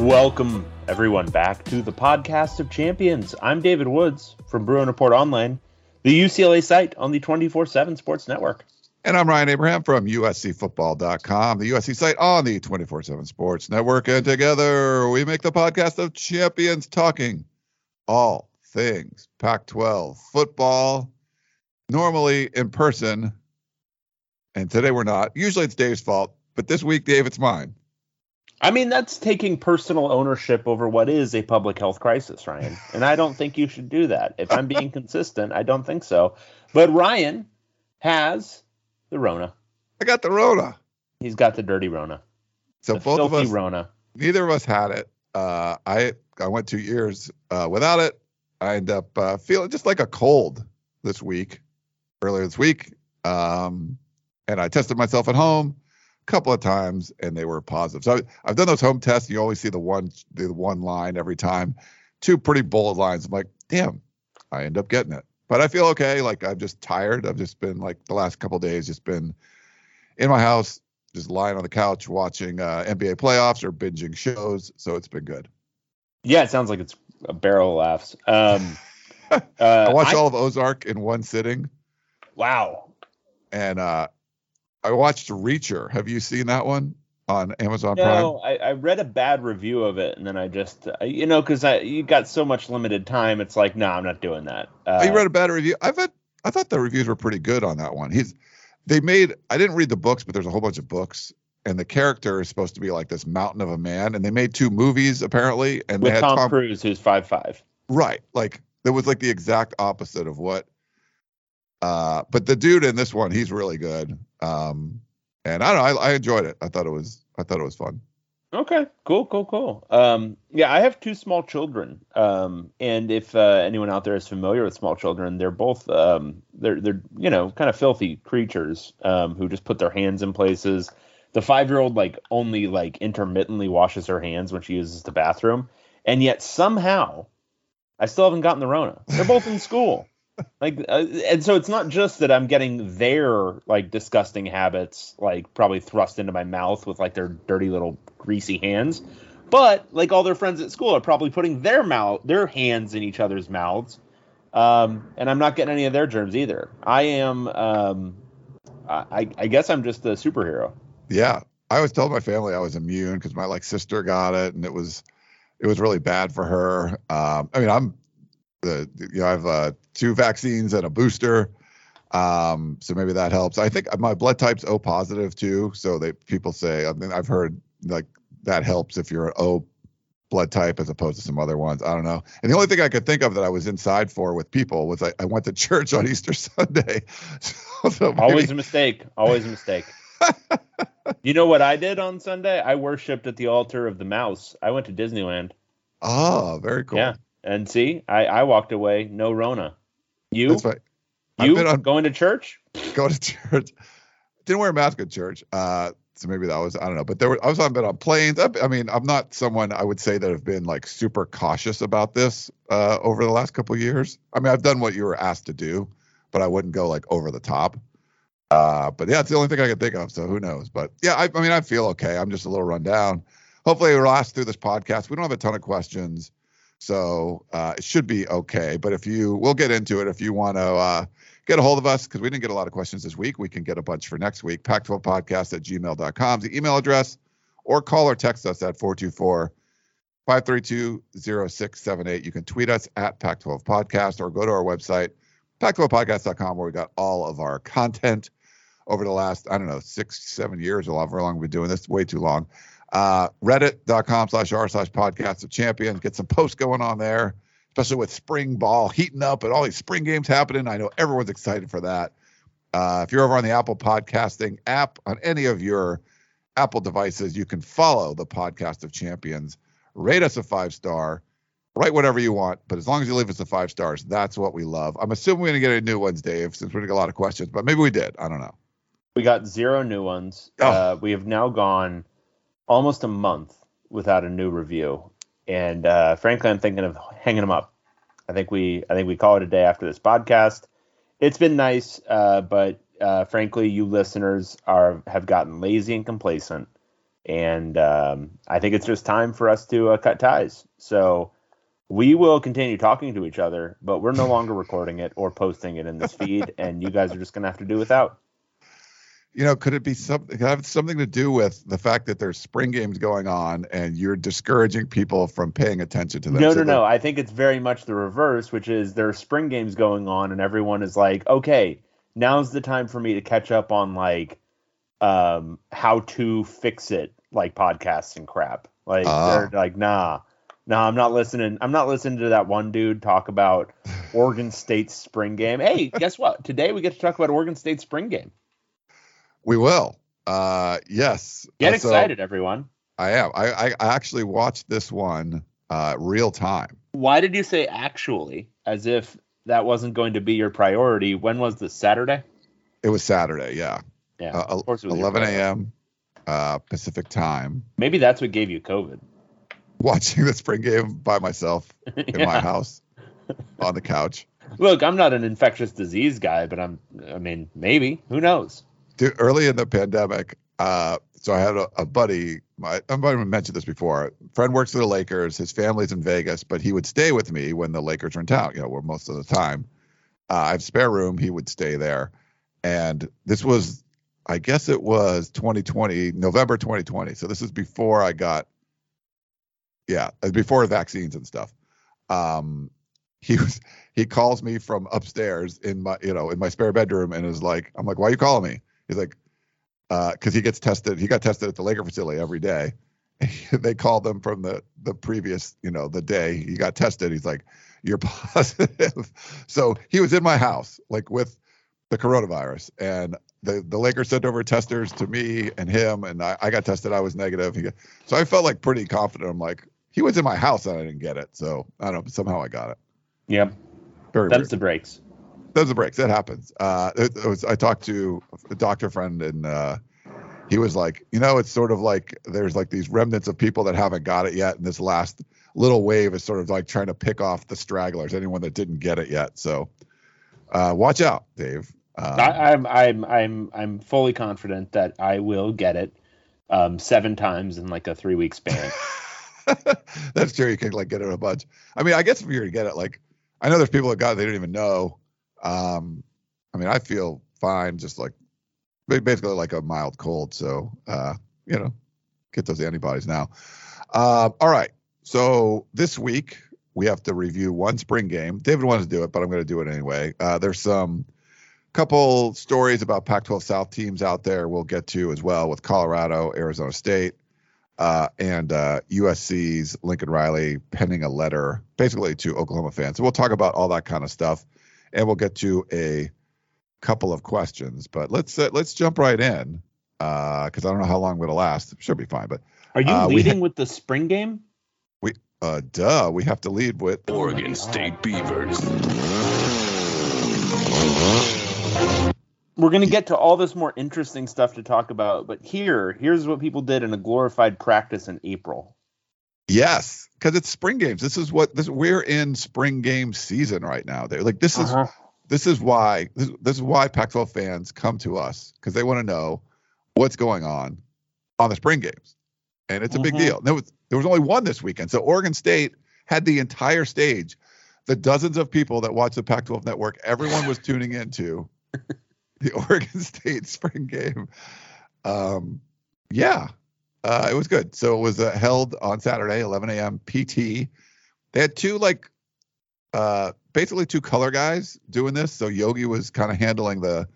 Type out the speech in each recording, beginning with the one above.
Welcome, everyone, back to the podcast of champions. I'm David Woods from Bruin Report Online, the UCLA site on the 24 7 Sports Network. And I'm Ryan Abraham from USCFootball.com, the USC site on the 24 7 Sports Network. And together we make the podcast of champions talking all things Pac 12 football, normally in person. And today we're not. Usually it's Dave's fault, but this week, Dave, it's mine. I mean, that's taking personal ownership over what is a public health crisis, Ryan. And I don't think you should do that. If I'm being consistent, I don't think so. But Ryan has the Rona. I got the Rona. He's got the dirty Rona. So the both of us, Rona. neither of us had it. Uh, I I went two years uh, without it. I end up uh, feeling just like a cold this week, earlier this week. Um, and I tested myself at home couple of times, and they were positive. So I, I've done those home tests. You always see the one the one line every time, two pretty bold lines. I'm like, damn, I end up getting it. But I feel okay. Like I'm just tired. I've just been like the last couple of days, just been in my house, just lying on the couch watching uh, NBA playoffs or binging shows. So it's been good. Yeah, it sounds like it's a barrel of laughs. Um, uh, I watched all of Ozark in one sitting, Wow. and uh, I watched Reacher. Have you seen that one on Amazon Prime? No, I, I read a bad review of it, and then I just, I, you know, because I you got so much limited time. It's like, no, I'm not doing that. Uh, you read a bad review. I've had. I thought the reviews were pretty good on that one. He's. They made. I didn't read the books, but there's a whole bunch of books, and the character is supposed to be like this mountain of a man. And they made two movies apparently, and they with had Tom, Tom Cruise, who's five five. Right. Like it was like the exact opposite of what uh but the dude in this one, he's really good. Um and I don't know, I, I enjoyed it. I thought it was I thought it was fun. Okay, cool, cool, cool. Um, yeah, I have two small children, um, and if uh, anyone out there is familiar with small children, they're both um, they're they're you know kind of filthy creatures um, who just put their hands in places. The five year old like only like intermittently washes her hands when she uses the bathroom, and yet somehow I still haven't gotten the Rona. They're both in school. Like, uh, and so it's not just that I'm getting their like disgusting habits like probably thrust into my mouth with like their dirty little greasy hands, but like all their friends at school are probably putting their mouth, their hands in each other's mouths, um, and I'm not getting any of their germs either. I am, um, I, I guess I'm just a superhero. Yeah. I always told my family I was immune because my like sister got it and it was it was really bad for her. Um I mean I'm the you know I have uh, two vaccines and a booster. Um, so maybe that helps. I think my blood type's O positive too. So they people say I mean I've heard like that helps if you're an O blood type as opposed to some other ones. I don't know. And the only thing I could think of that I was inside for with people was I, I went to church on Easter Sunday. So, so maybe- Always a mistake. Always a mistake. you know what I did on Sunday? I worshipped at the altar of the mouse. I went to Disneyland. Oh, very cool. Yeah. And see, I, I walked away, no Rona. You? That's right. I've You been on- going to church? Go to church. Didn't wear a mask at church. Uh, so maybe that was I don't know. But there were I was on been on planes. I, I mean, I'm not someone I would say that have been like super cautious about this uh, over the last couple of years. I mean, I've done what you were asked to do, but I wouldn't go like over the top. Uh, but yeah, it's the only thing I can think of. So who knows? But yeah, I, I mean, I feel okay. I'm just a little run down. Hopefully, it'll last through this podcast. We don't have a ton of questions, so uh, it should be okay. But if you, we'll get into it. If you want to uh, get a hold of us, because we didn't get a lot of questions this week, we can get a bunch for next week. Pac12podcast at gmail.com is the email address, or call or text us at 424 532 0678. You can tweet us at Pac12 Podcast or go to our website, pac12podcast.com, where we got all of our content over the last, I don't know, six, seven years or however long we've been doing this, way too long. Uh, Reddit.com slash r slash podcast of champions. Get some posts going on there, especially with spring ball heating up and all these spring games happening. I know everyone's excited for that. Uh, if you're over on the Apple Podcasting app on any of your Apple devices, you can follow the Podcast of Champions. Rate us a five star. Write whatever you want, but as long as you leave us a five stars, that's what we love. I'm assuming we're going to get a new ones, Dave, since we're to get a lot of questions, but maybe we did. I don't know. We got zero new ones. Oh. Uh, we have now gone almost a month without a new review, and uh, frankly, I'm thinking of hanging them up. I think we I think we call it a day after this podcast. It's been nice, uh, but uh, frankly, you listeners are have gotten lazy and complacent, and um, I think it's just time for us to uh, cut ties. So we will continue talking to each other, but we're no longer recording it or posting it in this feed, and you guys are just gonna have to do without. You know, could it be something have something to do with the fact that there's spring games going on and you're discouraging people from paying attention to them? No, So no, no. I think it's very much the reverse, which is there are spring games going on, and everyone is like, okay, now's the time for me to catch up on like um how to fix it, like podcasts and crap. Like Ah. they're like, nah, nah, I'm not listening. I'm not listening to that one dude talk about Oregon State's spring game. Hey, guess what? Today we get to talk about Oregon State's spring game. We will. Uh, yes. Get Uh, so excited, everyone. I am. I, I I actually watched this one uh, real time. Why did you say actually, as if that wasn't going to be your priority? When was this Saturday? It was Saturday. Yeah. Yeah, Uh, of course it was 11 a.m. Uh, Pacific time. Maybe that's what gave you COVID. Watching the spring game by myself in Yeah. my house on the couch. Look, I'm not an infectious disease guy, but I'm. I mean, maybe. Who knows? Dude, early in the pandemic, uh, so I had a, a buddy. My, I might have mentioned this before. Friend works for the Lakers. His family's in Vegas, but he would stay with me when the Lakers were in town. You know, where most of the time, uh, I have spare room. He would stay there, and this was, I guess it was 2020, November 2020. So this is before I got, yeah, uh, before vaccines and stuff. Um, he was he calls me from upstairs in my you know in my spare bedroom and is like I'm like why are you calling me he's like uh, because he gets tested he got tested at the Laker facility every day. They called them from the the previous you know the day he got tested. He's like you're positive. So he was in my house like with the coronavirus. And the the Lakers sent over testers to me and him and I, I got tested. I was negative. Got, so I felt like pretty confident. I'm like he was in my house and I didn't get it. So I don't know somehow I got it. Yep. very weird. the breaks. Those are breaks. That happens. Uh, it, it was, I talked to a doctor friend and uh, he was like, you know, it's sort of like there's like these remnants of people that haven't got it yet, and this last little wave is sort of like trying to pick off the stragglers, anyone that didn't get it yet. So uh, watch out, Dave. Um, I, I'm. I'm. I'm. I'm fully confident that I will get it um, seven times in like a three week span. that's true. You can like get it a bunch. I mean, I guess if you're going to get it, like I know there's people that got it, they don't even know. Um, I mean, I feel fine, just like basically like a mild cold. So, uh, you know, get those antibodies now. Um, all right. So this week we have to review one spring game. David wanted to do it, but I'm going to do it anyway. Uh, there's some couple stories about Pac-12 South teams out there we'll get to as well with Colorado, Arizona State, uh, and uh, USC's Lincoln Riley penning a letter basically to Oklahoma fans. So we'll talk about all that kind of stuff, and we'll get to a couple of questions. But let's uh, let's jump right in because I don't know how long it'll last. Should be fine, but Are you Uh, leading ha- with the spring game? We uh, duh, we have to lead with Oregon State Beavers. We're gonna get to all this more interesting stuff to talk about, but here, here's what people did in a glorified practice in April. Yes, because it's spring games. This is what this we're in spring game season right now. They're like this is Uh-huh. this is why this, this is why Pac-12 fans come to us because they want to know what's going on on the spring games, and it's a big Mhm. deal. There was there was only one this weekend, so Oregon State had the entire stage. The dozens of people that watch the Pac-12 network, everyone was tuning into the Oregon State spring game. Um, yeah, uh, it was good. So it was uh, held on Saturday, 11 a.m. PT. They had two like uh, basically two color guys doing this. So Yogi was kind of handling the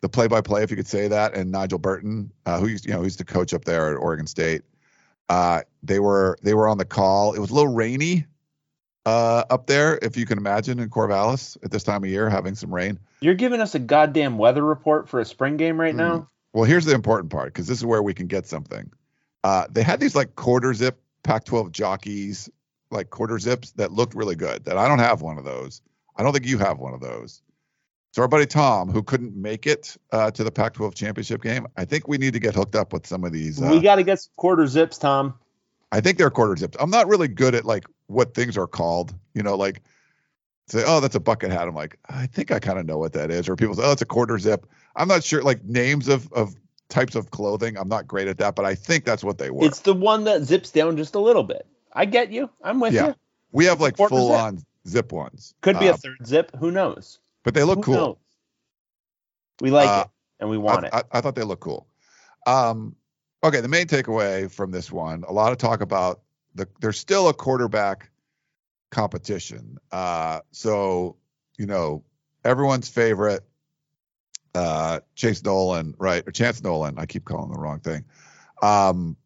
the play by play, if you could say that, and Nigel Burton, uh, who used you know used to coach up there at Oregon State. Uh, they were they were on the call. It was a little rainy, uh, up there, if you can imagine, in Corvallis at this time of year having some rain. You're giving us a goddamn weather report for a spring game right now. Well, here's the important part because this is where we can get something. Uh, they had these like quarter zip Pac-12 jockeys, like quarter zips that looked really good. That I don't have one of those. I don't think you have one of those. So our buddy Tom, who couldn't make it uh, to the Pac-12 championship game, I think we need to get hooked up with some of these. Uh, we got to get some quarter zips, Tom. I think they're quarter zips. I'm not really good at like what things are called. You know, like say, oh, that's a bucket hat. I'm like, I think I kind of know what that is. Or people say, oh, it's a quarter zip. I'm not sure. Like names of of types of clothing. I'm not great at that, but I think that's what they were. It's the one that zips down just a little bit. I get you. I'm with Yeah. you. we have like full zip. on zip ones. Could be Uh, a third zip. Who knows? but they look Who cool. knows? We like Uh, it and we want I, it. I, I thought they looked cool. Um, okay, the main takeaway from this one, a lot of talk about the there's still a quarterback competition. Uh, so you know, everyone's favorite uh, Chase Nolan, right? Or Chance Nolan. I keep calling the wrong thing. Um,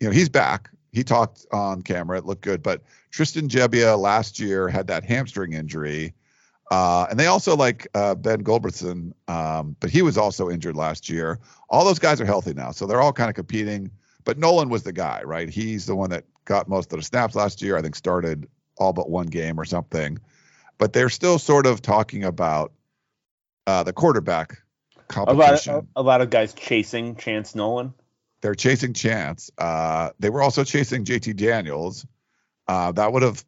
you know, he's back. He talked on camera. It looked good. But Tristan Gebbia last year had that hamstring injury. Uh, and they also like uh, Ben Gulbranson, um, but he was also injured last year. All those guys are healthy now, so they're all kind of competing. But Nolan was the guy, right? He's the one that got most of the snaps last year. I think started all but one game or something. But they're still sort of talking about uh, the quarterback a lot, of, a lot of guys chasing Chance Nolan. they're chasing Chance. Uh, they were also chasing JT Daniels. Uh, that would have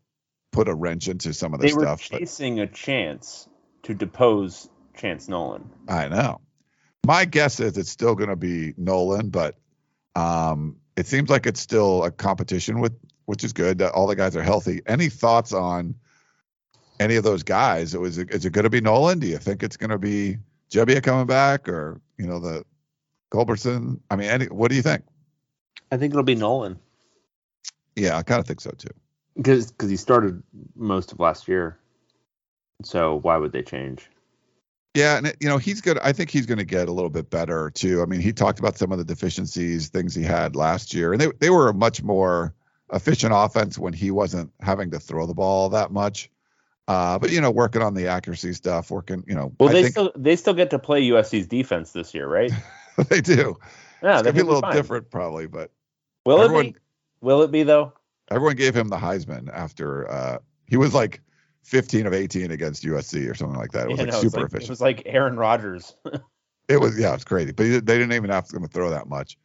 put a wrench into some of the stuff. They were stuff. but- chasing a chance to depose Chance Nolan. I know. My guess is it's still going to be Nolan, but um, it seems like it's still a competition with, which is good. That all the guys are healthy. Any thoughts on any of those guys? It was is it going to be Nolan? Do you think it's going to be Gebbia coming back, or you know the Gulbranson? I mean, any, what do you think? I think it'll be Nolan Yeah, I kind of think so too. because because he started most of last year. So why would they change? Yeah, and it- you know he's good. I think he's going to get a little bit better too. I mean, he talked about some of the deficiencies, things he had last year, and they they were a much more efficient offense when he wasn't having to throw the ball that much. Uh, but you know, working on the accuracy stuff, working, you know, Well, I they think still they still get to play USC's defense this year, right? they do. Yeah, it's gonna be a little fine. different probably, but Will Everyone- it be? Will it be though? everyone gave him the Heisman after uh, he was like 15 of 18 against USC or something like that. It was Yeah, like no, super like- efficient. It was like Aaron Rodgers. It was yeah, it's crazy. But he, they didn't even ask him to throw that much.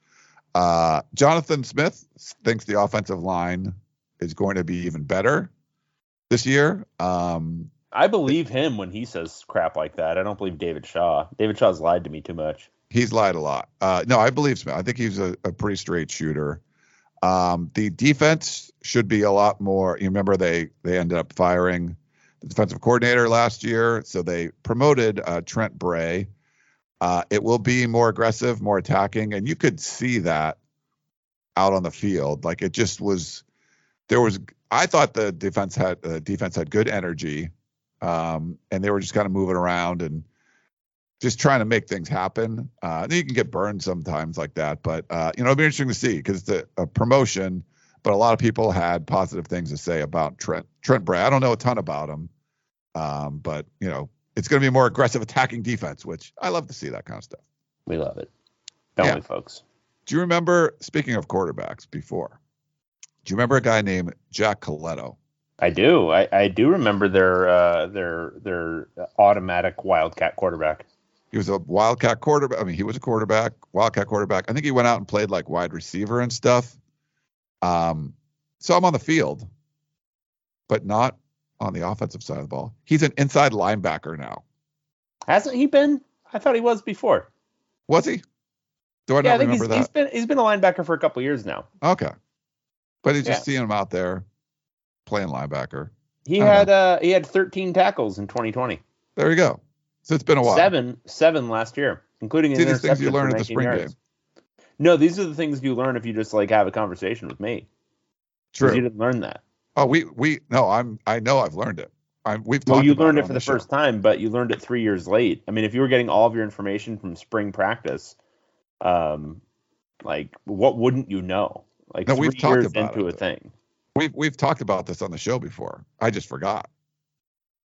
Uh, Jonathan Smith thinks the offensive line is going to be even better this year. Um, I believe him when he says crap like that. I don't believe David Shaw. David Shaw's lied to me too much. he's lied a lot. Uh, no, I believe him. I think he's a, a pretty straight shooter. Um, the defense should be a lot more. You remember they they ended up firing the defensive coordinator last year, so they promoted uh, Trent Bray. Uh, it will be more aggressive, more attacking, and you could see that out on the field. Like it just was. There was. I thought the defense had uh, defense had good energy, um, and they were just kind of moving around and just trying to make things happen. Uh, you can get burned sometimes like that, but uh, you know it'll be interesting to see because it's a, a promotion. But a lot of people had positive things to say about Trent Trent Bray. I don't know a ton about him, um, but you know it's going to be a more aggressive attacking defense, which I love to see that kind of stuff. We love it. Don't Yeah. we, folks? Do you remember? Speaking of quarterbacks, before, do you remember a guy named Jack Colletto? I do. I, I do remember their uh, their their automatic Wildcat quarterback. He was a Wildcat quarterback. I mean, he was a quarterback, Wildcat quarterback. I think he went out and played like wide receiver and stuff. Um, so I'm on the field, but not on the offensive side of the ball. He's an inside linebacker now. Hasn't he been? I thought he was before. Was he? Do I yeah, I not think he's, remember he's that? been he's been a linebacker for a couple years now. Okay. But he's just Yeah. seeing him out there playing linebacker. He had uh he had 13 tackles in 2020. There you go. So it's been a while. Seven seven last year, including an See, these things you learn at the spring yards. game. No, these are the things you learn if you just like have a conversation with me. True. You didn't learn that. Oh, we we no, I'm I know I've learned it. I'm we've Well, talked you learned it on for the the show. first time, but you learned it three years late. I mean, if you were getting all of your information from spring practice, um, like what wouldn't you know? Like No, three we've talked about into it, a thing. We've we've talked about this on the show before. I just forgot.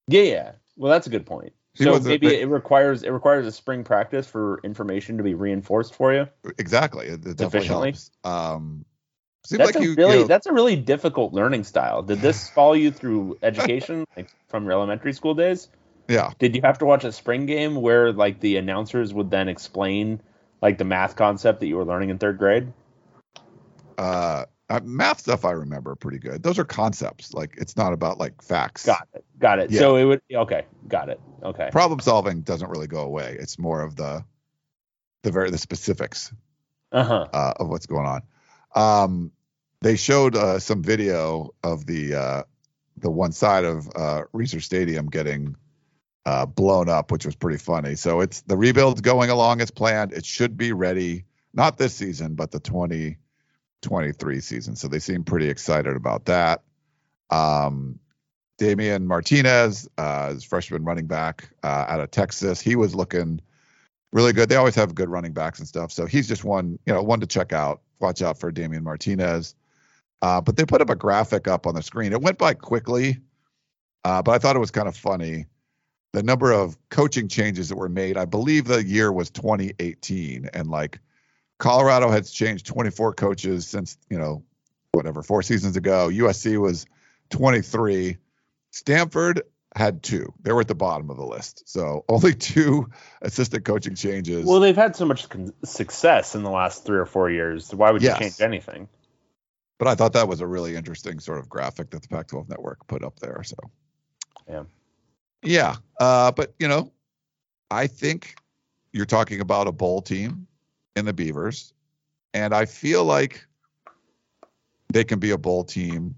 Yeah, yeah. Well, that's a good point. So maybe it requires it requires a spring practice for information to be reinforced for you. Exactly. It, it definitely. Um, seems That's like a you, really you know, that's a really difficult learning style. Did this follow you through education, like from your elementary school days? yeah. Did you have to watch a spring game where like the announcers would then explain like the math concept that you were learning in third grade? Uh, uh, math stuff I remember pretty good. Those are concepts. Like it's not about like facts. Got it. Got it. Yeah. So it would okay. Got it. Okay. Problem solving doesn't really go away. It's more of the the very the specifics Uh huh. uh, of what's going on. Um, they showed uh, some video of the uh, the one side of uh, Reser Stadium getting uh, blown up, which was pretty funny. So it's the rebuild's going along as planned. It should be ready not this season, but the 2023 season. So they seem pretty excited about that. Um, Damien Martinez, uh, is freshman running back uh, out of Texas. He was looking really good. They always have good running backs and stuff. So he's just one, you know, one to check out. Watch out for Damien Martinez. Uh, but they put up a graphic up on the screen. It went by quickly, uh, but I thought it was kind of funny. The number of coaching changes that were made. I believe the year was 2018, and like Colorado has changed 24 coaches since you know whatever four seasons ago. USC was 23. Stanford had two. They were at the bottom of the list. So only two assistant coaching changes. Well, they've had so much success in the last three or four years. Why would Yes. you change anything? but I thought that was a really interesting sort of graphic that the Pac-12 network put up there. So Yeah. yeah. Uh, but you know, I think you're talking about a bowl team in the Beavers, and I feel like they can be a bowl team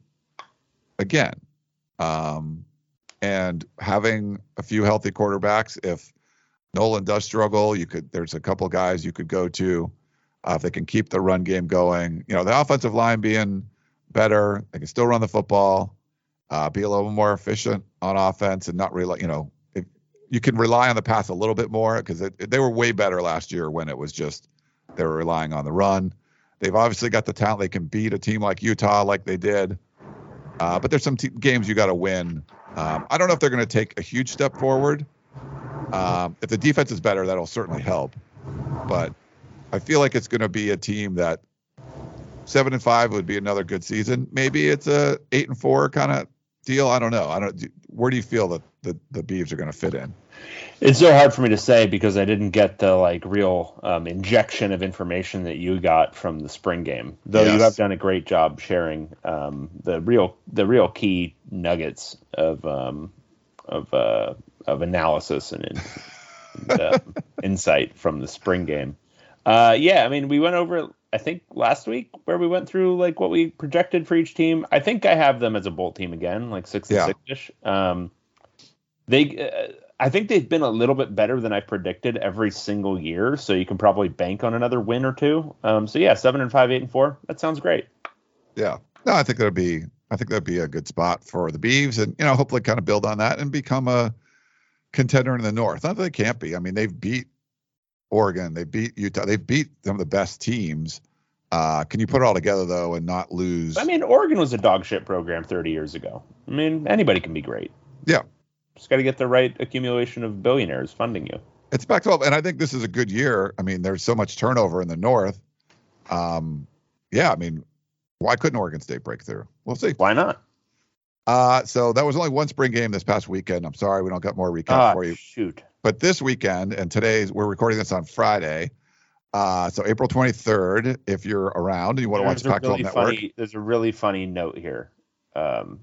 again. Um, and having a few healthy quarterbacks, if Nolan does struggle, you could. There's a couple guys you could go to uh, if they can keep the run game going. You know, the offensive line being better, they can still run the football, uh, be a little more efficient on offense, and not really, you know, you can rely on the pass a little bit more because they were way better last year when it was just they were relying on the run. They've obviously got the talent; they can beat a team like Utah, like they did. Uh, but there's some te- games you got to win. Um, I don't know if they're going to take a huge step forward. Um, if the defense is better, that'll certainly help. But I feel like it's going to be a team that seven and five would be another good season. Maybe it's a eight and four kind of deal. I don't know. I don't. Where do you feel that the the Beavs are going to fit in? It's so hard for me to say because I didn't get the like real um, injection of information that you got from the spring game. Though you have done a great job sharing um, the real the real key nuggets of um, of uh, of analysis and, and um, insight from the spring game. Uh, yeah, I mean, we went over I think last week where we went through like what we projected for each team. I think I have them as a bolt team again, like six and Yeah. six ish. Um, they, uh, I think they've been a little bit better than I predicted every single year. So you can probably bank on another win or two. Um, so yeah, seven and five, eight and four. That sounds great. Yeah. No, I think that'd be I think that'd be a good spot for the Beavs and you know, hopefully kind of build on that and become a contender in the north. Not that they can't be. I mean, they've beat Oregon, they beat Utah, they've beat some of the best teams. Uh, can you put it all together though and not lose? I mean, Oregon was a dog shit program 30 years ago. I mean, anybody can be great. Yeah. Just got to get the right accumulation of billionaires funding you. it's Pac 12, and I think this is a good year. I mean, there's so much turnover in the north. Um, yeah, I mean, why couldn't Oregon State break through? We'll see. Why not? Uh, so that was only one spring game this past weekend. I'm sorry we don't got more recap Ah, for you. shoot. But this weekend, and today's we're recording this on Friday. Uh, so April 23rd, if you're around and you want to watch There's a Pac 12 really Network, funny. There's a really funny note here, um,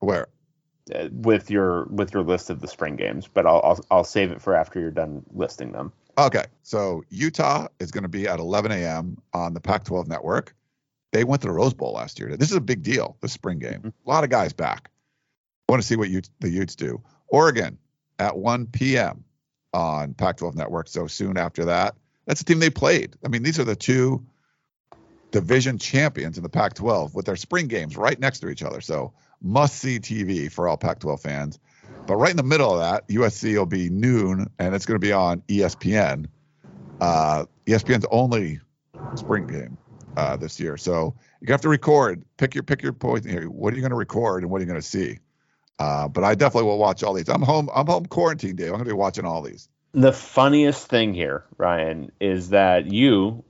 where? Uh, with your with your list of the spring games, but I'll I'll, I'll save it for after you're done listing them. Okay, so Utah is going to be at 11 a.m. on the Pac-12 network. They went to the Rose Bowl last year. This is a big deal. The spring game, Mhm. a lot of guys back. I want to see what Utes, the Utes do. Oregon at 1 p.m. on Pac-12 network. So soon after that, that's the team they played. I mean, these are the two division champions in the Pac-12 with their spring games right next to each other. So must-see TV for all Pac-12 fans. But right in the middle of that, USC will be noon, and it's going to be on ESPN. Uh, ESPN's only spring game uh, this year. So you have to record. Pick your pick your point here. What are you going to record and what are you going to see? Uh, but I definitely will watch all these. I'm home. I'm home quarantine, day. I'm going to be watching all these. The funniest thing here, Ryan, is that you,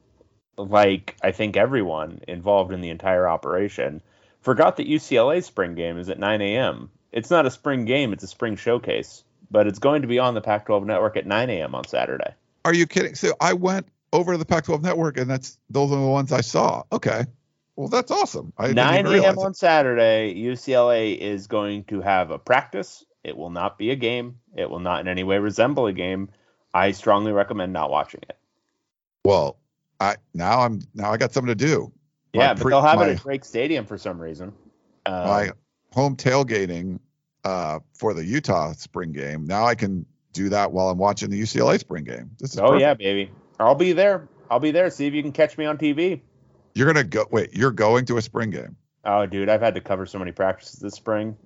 like I think everyone involved in the entire operation, forgot that UCLA spring game is at 9 a.m. It's not a spring game; it's a spring showcase. But it's going to be on the Pac-12 network at 9 a.m. on Saturday. Are you kidding? So I went over to the Pac-12 network, and that's those are the ones I saw. Okay, well that's awesome. I 9 a.m. on Saturday, UCLA is going to have a practice. It will not be a game. It will not in any way resemble a game. I strongly recommend not watching it. Well, I now I'm now I got something to do. Yeah, but pre- they'll have my- it at Drake Stadium for some reason. Um, my home tailgating uh, for the Utah spring game. Now I can do that while I'm watching the UCLA spring game. This is oh perfect. yeah, baby. I'll be there. I'll be there. See if you can catch me on TV. You're gonna go. Wait, you're going to a spring game. Oh, dude, I've had to cover so many practices this spring.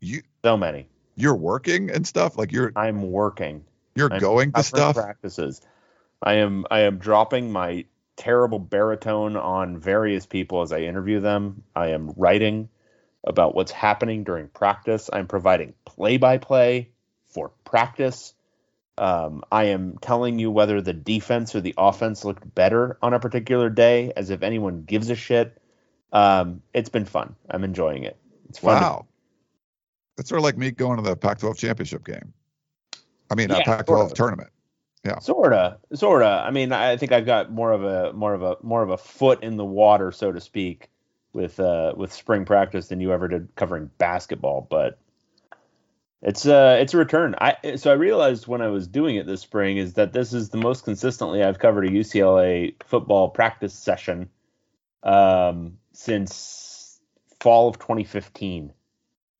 You So many. you're working and stuff. Like you're I'm working. you're I'm going to stuff. practices. I am I am dropping my terrible baritone on various people as I interview them. I am writing about what's happening during practice. I'm providing play by play for practice. Um, I am telling you whether the defense or the offense looked better on a particular day, as if anyone gives a shit. Um, it's been fun. I'm enjoying it. It's fun. to- Wow. That's sort of like me going to the Pac-12 championship game. I mean, a Yeah, Pac-12 tournament. Sorta, sorta. I mean, I think I've got more of a more of a more of a foot in the water, so to speak, with uh with spring practice than you ever did covering basketball. But it's uh it's a return. I so I realized when I was doing it this spring is that this is the most consistently I've covered a UCLA football practice session um since fall of 2015.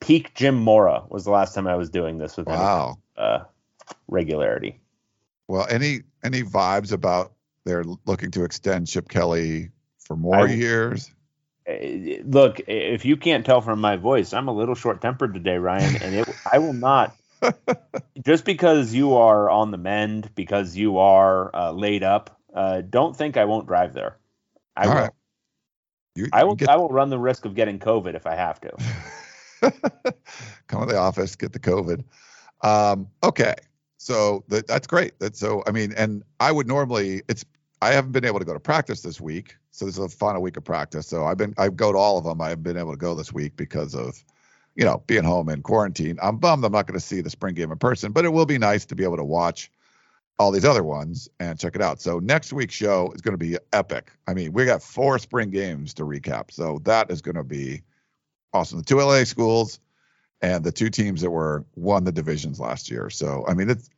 Peak Jim Mora was the last time I was doing this with any Wow. uh, regularity. Well, any any vibes about they're looking to extend Chip Kelly for more I- years? Uh, look, if you can't tell from my voice, I'm a little short tempered today, Ryan, and it, I will not. just because you are on the mend, because you are uh, laid up, uh, don't think I won't drive there. I All will. right. You, I will. get- I will run the risk of getting COVID if I have to. come to the office, get the COVID. Um, okay, so that, that's great. That's so. I mean, and I would normally. It's. I haven't been able to go to practice this week, so this is the final week of practice. So I've been. I go to all of them. I haven't been able to go this week because of, you know, being home in quarantine. I'm bummed. I'm not going to see the spring game in person, but it will be nice to be able to watch all these other ones and check it out. So next week's show is going to be epic. I mean, we got four spring games to recap, so that is going to be awesome. The two LA schools and the two teams that were won the divisions last year. So I mean, it's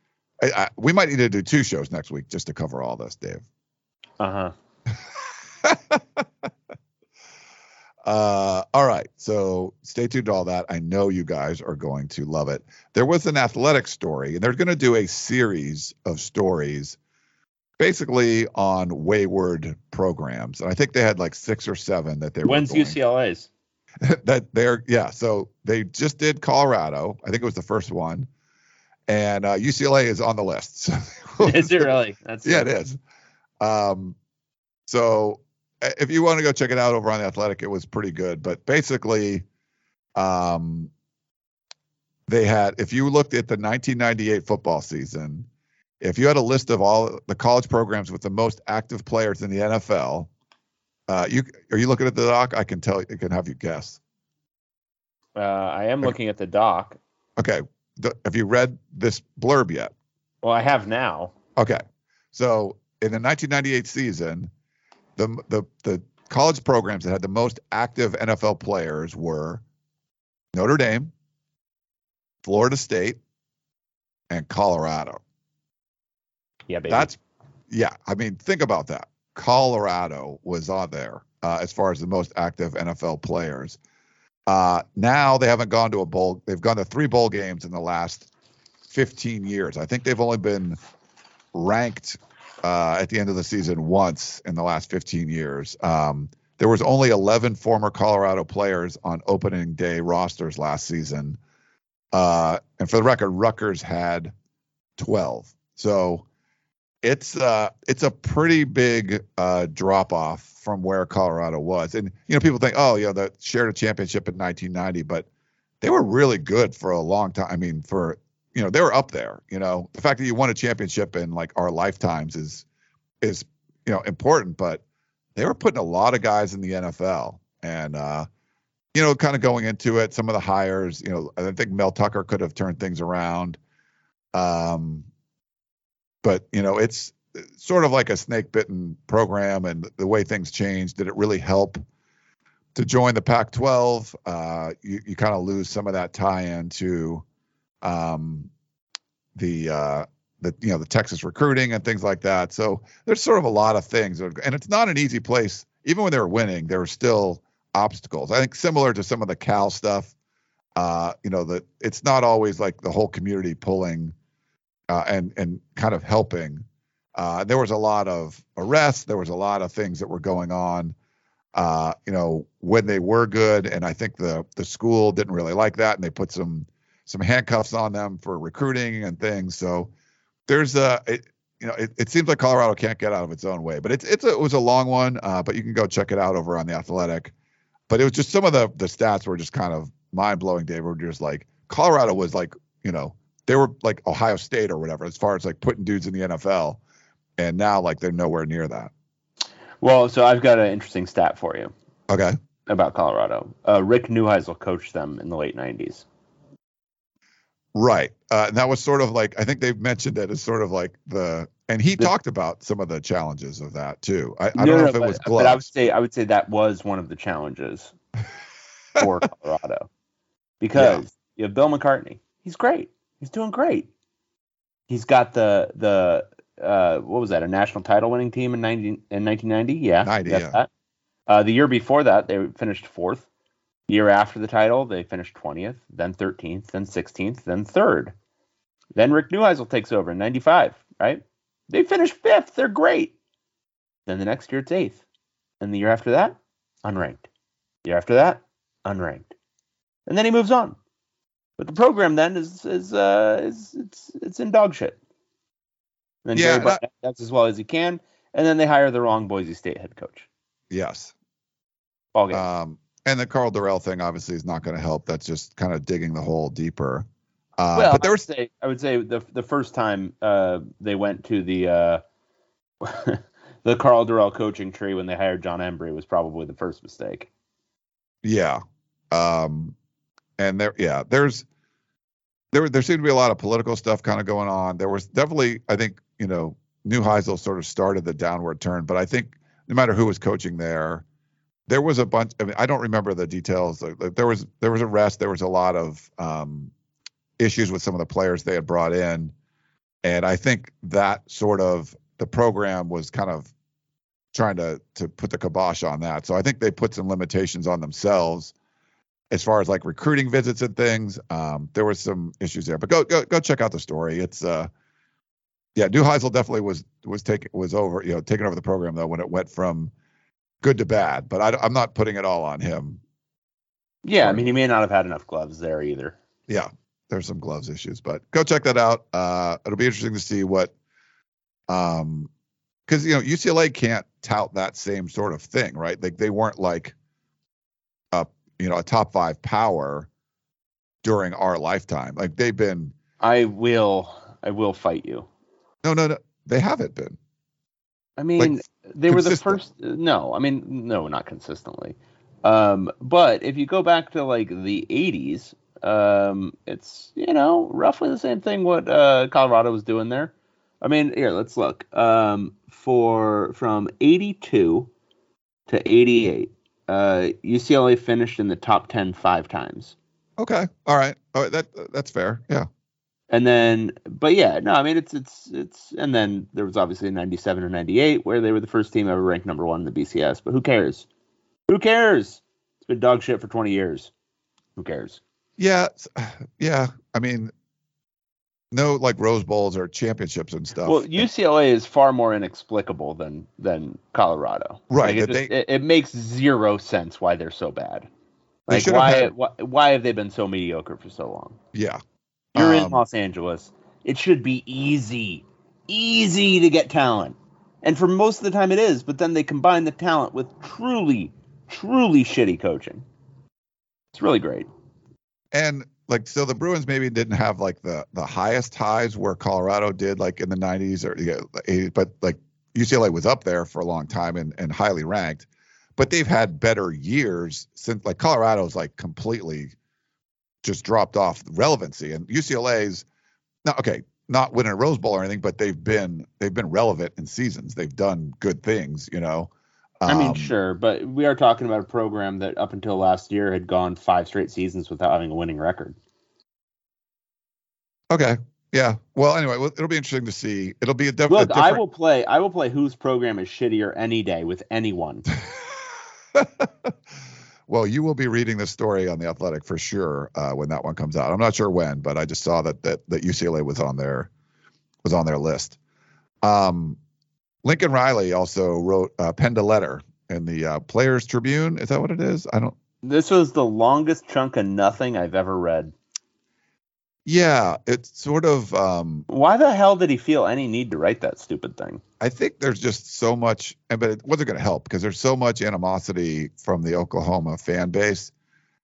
I, I, we might need to do two shows next week just to cover all this, Dave. Uh huh. Uh, all right, so stay tuned to all that. I know you guys are going to love it. There was an athletic story, and they're going to do a series of stories, basically on wayward programs. And I think they had like six or seven that they were When's UCLA's? that they're yeah so they just did colorado. I think it was the first one. And uh, ucla is on the list. So Is it really? That's yeah it is. Um so uh, if you want to go check it out over on the athletic it was pretty good. But basically um they had if you looked at the 1998 football season if you had a list of all the college programs with the most active players in the nfl uh, you are you looking at the doc? I can tell. I can have you guess. Uh, I am Okay. looking at the doc. Okay. Have you read this blurb yet? Well, I have now. Okay. So in the 1998 season, the the the college programs that had the most active NFL players were Notre Dame, Florida State, and Colorado. Yeah, baby. That's yeah. I mean, think about that. Colorado was on there uh, as far as the most active NFL players. Uh, now they haven't gone to a bowl. They've gone to three bowl games in the last 15 years. I think they've only been ranked uh, at the end of the season once in the last 15 years. Um, there was only 11 former Colorado players on opening day rosters last season. Uh, and for the record, Rutgers had 12. So it's uh it's a pretty big uh drop off from where Colorado was. And you know, people think, oh, you know, they shared a championship in 1990, but they were really good for a long time. I mean, for you know, they were up there. You know, the fact that you won a championship in like our lifetimes is is you know important, but they were putting a lot of guys in the NFL, and uh, you know, kind of going into it, some of the hires, you know, I think Mel Tucker could have turned things around. Um, but you know, it's sort of like a snake bitten program, and the way things changed, did it really help to join the Pac-12? Uh, you you kind of lose some of that tie-in to um, the uh, the you know the Texas recruiting and things like that. So there's sort of a lot of things, and it's not an easy place. Even when they were winning, there were still obstacles. I think similar to some of the Cal stuff. Uh, you know that it's not always like the whole community pulling uh, and and kind of helping. Uh, there was a lot of arrests. There was a lot of things that were going on. Uh, you know when they were good, and I think the the school didn't really like that, and they put some some handcuffs on them for recruiting and things. So there's a it, you know it, it seems like Colorado can't get out of its own way, but it's it's a, it was a long one. Uh, but you can go check it out over on the Athletic. But it was just some of the the stats were just kind of mind blowing. Dave, were just like Colorado was like you know they were like Ohio State or whatever as far as like putting dudes in the NFL, and now like they're nowhere near that. Well, so I've got an interesting stat for you Okay. about Colorado. Uh, Rick Neuheisel coached them in the late '90s. Right. Uh, and that was sort of like I think they've mentioned it as sort of like the and he The- talked about some of the challenges of that too. I, I No, don't know no, if it but, was but I would say I would say that was one of the challenges for Colorado because you have Bill McCartney. He's great. He's doing great. He's got the the uh, what was that? A national title winning team in 90, in 1990? Yeah, 90, yeah. that. Uh, the year before that, they finished fourth. Year after the title, they finished 20th, then 13th, then 16th, then third. Then Rick Neuheisel takes over in 95, right? They finished fifth. They're great. Then the next year, it's eighth. And the year after that, unranked. The year after that, unranked. And then he moves on. But the program then is is uh is it's it's in dog shit. And Yeah, Gary Barnett does as well as he can, and then they hire the wrong Boise State head coach. yes. Ball game. Um, and the Karl Dorrell thing obviously is not going to help. That's just kind of digging the hole deeper. Uh, well, but there I would was say I would say the the first time uh, they went to the uh, the Karl Dorrell coaching tree when they hired Jon Embree was probably the first mistake. Yeah. Um, and there, yeah, there's, there, there seemed to be a lot of political stuff kind of going on. There was definitely, I think, you know, Neuheisel sort of started the downward turn, but I think no matter who was coaching there, there was a bunch. I mean, I don't remember the details. There was, there was arrest. There was a lot of um, issues with some of the players they had brought in, and I think that sort of the program was kind of trying to to put the kibosh on that. So I think they put some limitations on themselves as far as like recruiting visits and things. Um, there was some issues there, but go go go check out the story. It's uh, yeah, Neuheisel definitely was was taking was over you know taking over the program though when it went from good to bad. But I, I'm not putting it all on him. Yeah, I mean he may not have had enough gloves there either. Yeah, there's some gloves issues, but go check that out. Uh, it'll be interesting to see what um because you know UCLA can't tout that same sort of thing, right? Like they weren't like you know a top five power during our lifetime. Like they've been I will I will fight you. no no no they haven't been. I mean, they were the first. No, I mean, no, not consistently. Um, but if you go back to like the '80s, um, it's you know roughly the same thing what uh, Colorado was doing there. I mean, here let's look. Um, for from '82 to '88, uh, UCLA finished in the top 10 five times. Okay, all right, oh, that that's fair. Yeah, And then, but yeah, no, I mean it's it's it's, and then there was obviously '97 or '98 where they were the first team ever ranked number one in the BCS. But who cares? Who cares? It's been dog shit for 20 years. Who cares? yeah, yeah. I mean, no like Rose Bowls or championships and stuff. Well, UCLA is far more inexplicable than than Colorado. Right, Like, it, just- they- it, it makes zero sense why they're so bad. Like why, had- why why have they been so mediocre for so long? yeah, You're in Um, Los Angeles. It should be easy. easy to get talent. And for most of the time it is, but then they combine the talent with truly, truly shitty coaching. It's really great. And like so the Bruins maybe didn't have like the the highest highs where Colorado did like in the 90s or yeah, 80s, but like UCLA was up there for a long time and, and highly ranked. But they've had better years since like Colorado's like completely just dropped off relevancy and UCLA's now okay, not winning a Rose Bowl or anything, but they've been they've been relevant in seasons. They've done good things, you know. I mean, Um, sure, but we are talking about a program that up until last year had gone five straight seasons without having a winning record. Okay. Yeah. Well, anyway, it'll be interesting to see. It'll be a, a Look, different. I will play. I will play whose program is shittier any day with anyone. well, you will be reading this story on the Athletic for sure uh, when that one comes out. I'm not sure when, but I just saw that that that UCLA was on their was on their list. Um, Lincoln Riley also wrote uh, penned a letter in the uh, Players Tribune. Is that what it is? I don't. This was the longest chunk of nothing I've ever read. Yeah, it's sort of. Um, Why the hell did he feel any need to write that stupid thing? I think there's just so much, and but it wasn't going to help because there's so much animosity from the Oklahoma fan base,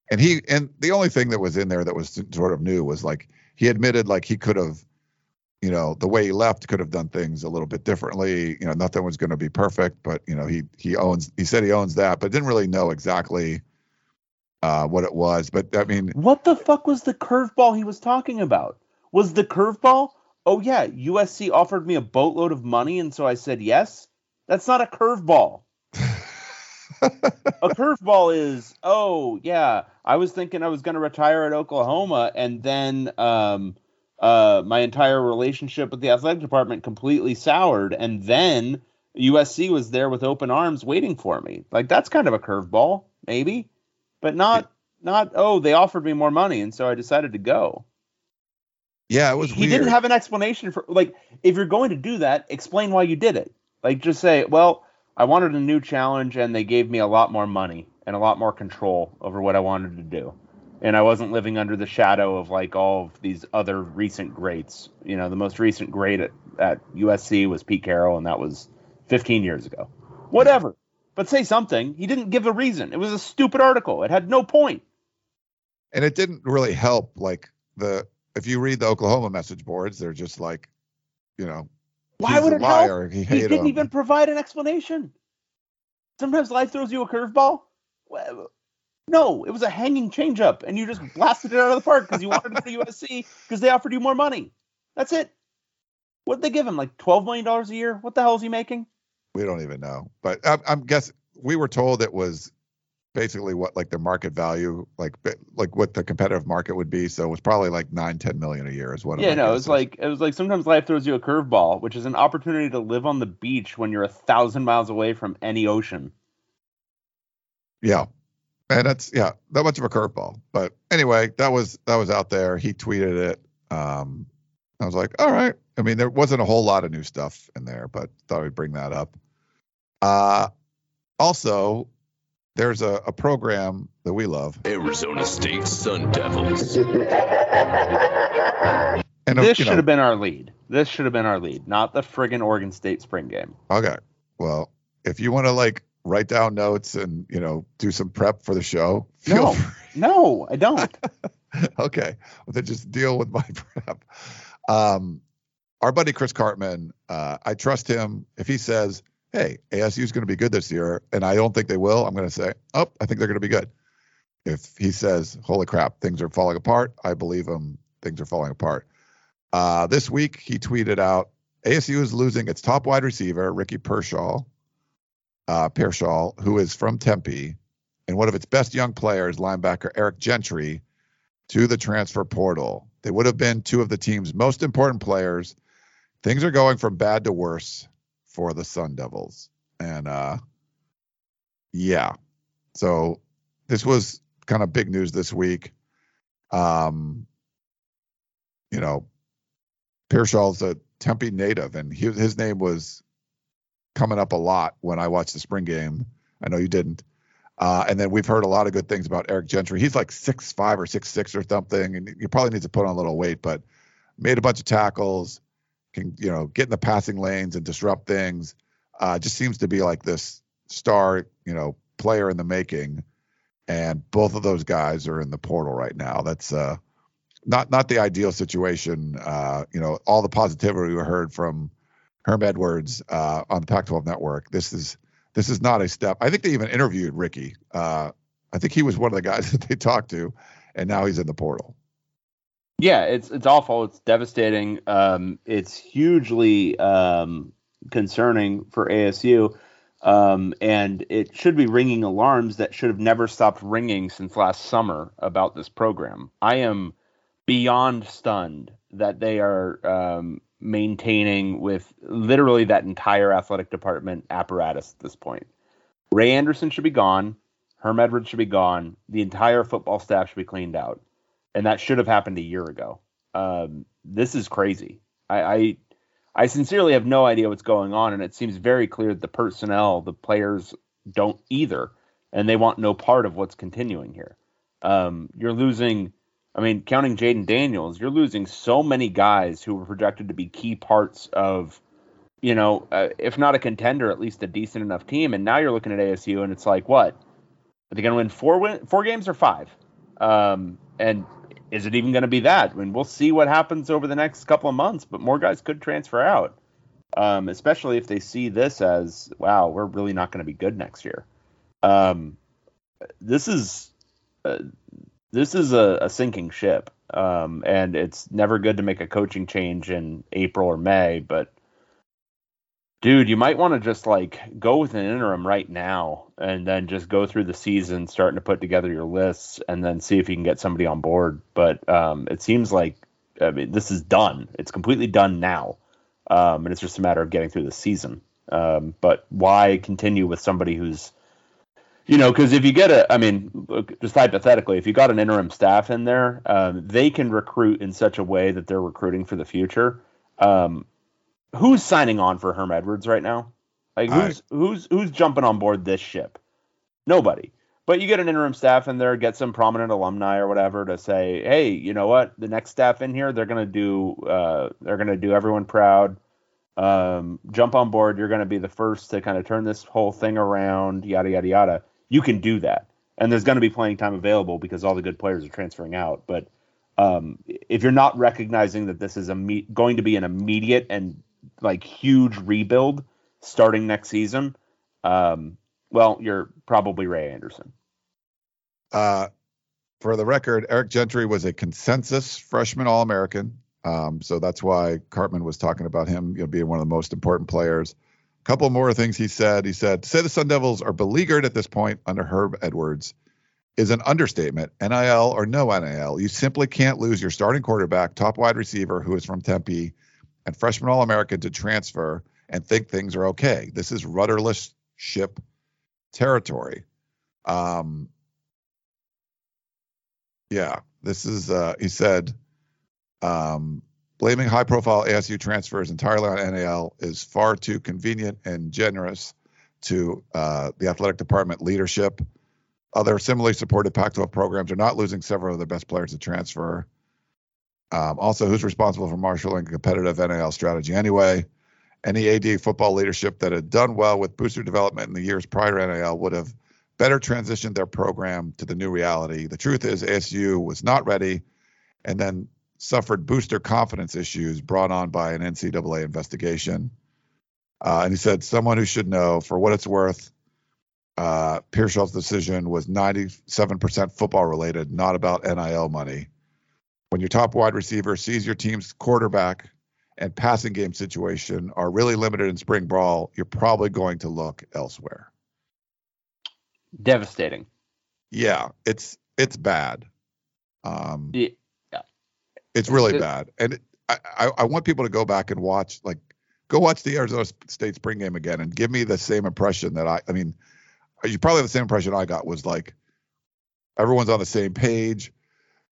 and he and the only thing that was in there that was sort of new was like he admitted like he could have, you know, the way he left could have done things a little bit differently. You know, nothing was going to be perfect, but you know he he owns he said he owns that, but didn't really know exactly uh, what it was. But I mean, What the fuck was the curveball he was talking about? Was the curveball? Oh yeah, USC offered me a boatload of money, and so I said yes. That's not a curveball. a curveball is, oh yeah, I was thinking I was going to retire at Oklahoma, and then um, uh, my entire relationship with the athletic department completely soured, and then USC was there with open arms waiting for me. Like that's kind of a curveball, maybe, but not not. Oh, they offered me more money, and so I decided to go. yeah, it was he weird. didn't have an explanation for like if you're going to do that, explain why you did it. Like just say, well, I wanted a new challenge and they gave me a lot more money and a lot more control over what I wanted to do. And I wasn't living under the shadow of like all of these other recent greats. You know, the most recent great at, at USC was Pete Carroll, and that was 15 years ago. Whatever. But say something. He didn't give a reason. It was a stupid article. It had no point. and it didn't really help like the if you read the Oklahoma message boards, they're just like, you know, Why would a it liar. help? He He didn't him. even provide an explanation. Sometimes life throws you a curveball. Well, No, it was a hanging changeup, and you just blasted it out of the park because you wanted to go to USC because they offered you more money. That's it. What did they give him? Like twelve million dollars a year? What the hell is he making? We don't even know, but I'm, I'm guessing we were told it was basically what like the market value, like like what the competitive market would be. So it was probably like nine, ten million a year is what. yeah, no, guess it was like it was like sometimes life throws you a curveball, which is an opportunity to live on the beach when you're a thousand miles away from any ocean. yeah, and that's yeah, that much of a curveball. But anyway, that was that was out there. He tweeted it. Um, I was like, all right. I mean, there wasn't a whole lot of new stuff in there, but thought I'd bring that up. Uh, also, there's a, a program that we love, Arizona State Sun Devils. and uh, this you should know, have been our lead. This should have been our lead, not the friggin' Oregon State spring game. Okay. Well, if you want to like write down notes and you know do some prep for the show, feel No. free. No, I don't. okay. Well, then just deal with my prep. Um, our buddy Chris Karpman, uh, I trust him. If he says, "Hey, ASU is going to be good this year," and I don't think they will, I'm going to say, "Oh, I think they're going to be good." If he says, "Holy crap, things are falling apart," I believe him. Things are falling apart. Uh, this week, he tweeted out, "ASU is losing its top wide receiver, Ricky Pearsall, uh, who is from Tempe, and one of its best young players, linebacker Eric Gentry." to the transfer portal. They would have been two of the team's most important players. Things are going from bad to worse for the Sun Devils. And uh yeah. So this was kind of big news this week. Um you know, Pearsall's a Tempe native and he, his name was coming up a lot when I watched the spring game. I know you didn't. Uh, and then we've heard a lot of good things about Eric Gentry. He's like six five or six six or something, and he probably needs to put on a little weight, but made a bunch of tackles, can you know get in the passing lanes and disrupt things. Uh, just seems to be like this star, you know, player in the making. And both of those guys are in the portal right now. That's uh, not not the ideal situation. Uh, you know, all the positivity we heard from Herm Edwards uh, on the Pac-12 network. This is this is not a step. I think they even interviewed Ricky. Uh, I think he was one of the guys that they talked to, and now he's in the portal. Yeah, it's it's awful. It's devastating. Um, it's hugely um, concerning for ASU, um, and it should be ringing alarms that should have never stopped ringing since last summer about this program. I am beyond stunned that they are um, maintaining with literally that entire athletic department apparatus at this point. Ray Anderson should be gone. Herm Edwards should be gone. The entire football staff should be cleaned out, and that should have happened a year ago. Um, this is crazy. I, I I sincerely have no idea what's going on, and it seems very clear that the personnel, the players, don't either, and they want no part of what's continuing here. Um, you're losing I mean, counting Jayden Daniels, you're losing so many guys who were projected to be key parts of, you know, uh, if not a contender, at least a decent enough team. And now you're looking at ASU, and it's like, what? Are they going to win four win four games or five? Um, and is it even going to be that? I mean, we'll see what happens over the next couple of months, but more guys could transfer out, um, especially if they see this as, wow, we're really not going to be good next year. Um, this is. Uh, this is a, a sinking ship, um, and it's never good to make a coaching change in April or May. But dude, you might want to just like go with an interim right now, and then just go through the season, starting to put together your lists, and then see if you can get somebody on board. But um, it seems like I mean this is done. It's completely done now, um, and it's just a matter of getting through the season. Um, but why continue with somebody who's you know, because if you get a, I mean, just hypothetically, if you got an interim staff in there, um, they can recruit in such a way that they're recruiting for the future. Um, who's signing on for Herm Edwards right now? Like who's I, who's who's jumping on board this ship? Nobody. But you get an interim staff in there, get some prominent alumni or whatever to say, hey, you know what? The next staff in here, they're gonna do, uh, they're gonna do everyone proud. Um, jump on board. You're gonna be the first to kind of turn this whole thing around. Yada yada yada you can do that. And there's going to be playing time available because all the good players are transferring out. But um, if you're not recognizing that this is me- going to be an immediate and like huge rebuild starting next season, um, well, you're probably Ray Anderson. Uh, for the record, Eric Gentry was a consensus freshman All American. Um, so that's why Karpman was talking about him you know, being one of the most important players couple more things he said. He said, say the Sun Devils are beleaguered at this point under Herm Edwards is an understatement. NIL or no NIL, you simply can't lose your starting quarterback, top wide receiver who is from Tempe, and freshman All American to transfer and think things are okay. This is rudderless ship territory. Um, yeah, this is, uh, he said, um, Blaming high profile ASU transfers entirely on NIL is far too convenient and generous to uh, the athletic department leadership. Other similarly supported Pac 12 programs are not losing several of their best players to transfer. Um, also, who's responsible for marshaling competitive NIL strategy anyway? Any AD football leadership that had done well with booster development in the years prior to NIL would have better transitioned their program to the new reality. The truth is, ASU was not ready, and then suffered booster confidence issues brought on by an NCAA investigation. Uh, and he said, someone who should know, for what it's worth, uh, decision was 97% football related, not about NIL money. When your top wide receiver sees your team's quarterback and passing game situation are really limited in spring ball, you're probably going to look elsewhere. Devastating. Yeah, it's it's bad. Um, yeah. It's really it, bad, and I, I, I want people to go back and watch like go watch the Arizona State spring game again and give me the same impression that I I mean you probably have the same impression I got was like everyone's on the same page,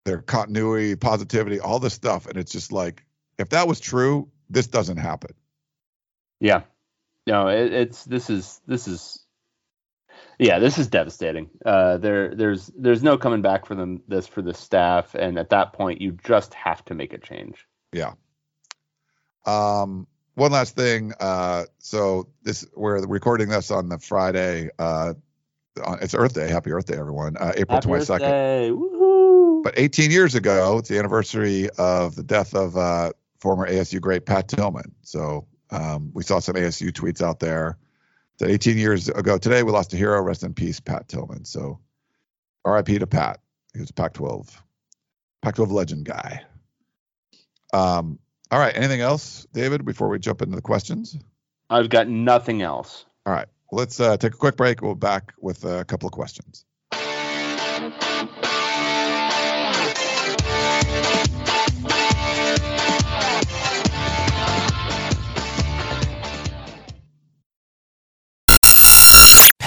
their continuity, positivity, all this stuff, and it's just like if that was true, this doesn't happen. Yeah, no, it, it's this is this is yeah, this is devastating. Uh, there, there's, there's no coming back for them. This for the staff, and at that point, you just have to make a change. Yeah. Um, one last thing. Uh, so this we're recording this on the Friday. Uh, on, it's Earth Day. Happy Earth Day, everyone. Uh, April twenty second. But 18 years ago, it's the anniversary of the death of uh, former ASU great Pat Tillman. So um, we saw some ASU tweets out there that 18 years ago today we lost a hero. Rest in peace, Pat Tillman. So R.I.P. to Pat. He was a Pac-12, Pac-12 legend guy. Um, all right. Anything else, David? Before we jump into the questions. I've got nothing else. All right. Let's uh, take a quick break. We'll be back with a couple of questions.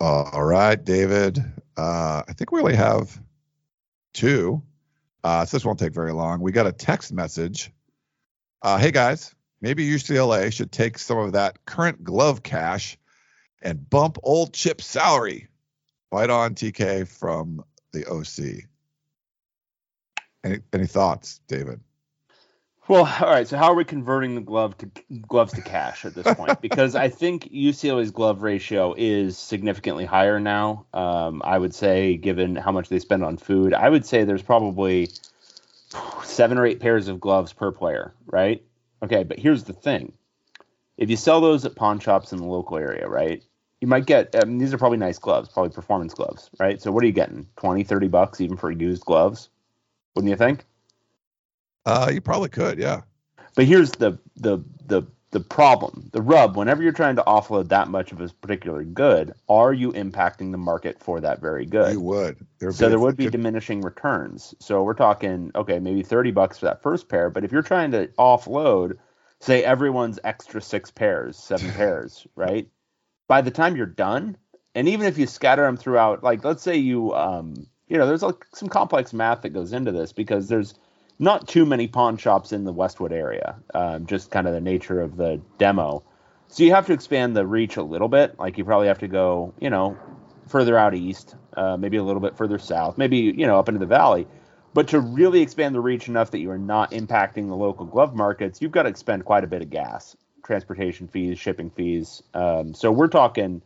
All right, David. Uh, I think we only have two. Uh, so this won't take very long. We got a text message. Uh, hey guys, maybe UCLA should take some of that current glove cash and bump old Chip's salary. Fight on TK from the OC. Any any thoughts, David? Well, all right. So how are we converting the glove to gloves to cash at this point? Because I think UCLA's glove ratio is significantly higher now. Um, I would say, given how much they spend on food, I would say there's probably seven or eight pairs of gloves per player, right? Okay, but here's the thing: if you sell those at pawn shops in the local area, right? You might get I mean, these are probably nice gloves, probably performance gloves, right? So what are you getting? 20, 30 bucks even for used gloves? Wouldn't you think? Uh, you probably could, yeah. But here's the the the the problem, the rub. Whenever you're trying to offload that much of a particular good, are you impacting the market for that very good? You would. There'd so there would be diminishing returns. So we're talking, okay, maybe 30 bucks for that first pair. But if you're trying to offload, say everyone's extra six pairs, seven pairs, right? By the time you're done, and even if you scatter them throughout, like let's say you, um, you know, there's like some complex math that goes into this because there's not too many pawn shops in the Westwood area, um, just kind of the nature of the demo. So you have to expand the reach a little bit. Like you probably have to go, you know, further out east, uh, maybe a little bit further south, maybe you know up into the valley. But to really expand the reach enough that you are not impacting the local glove markets, you've got to expend quite a bit of gas, transportation fees, shipping fees. Um, so we're talking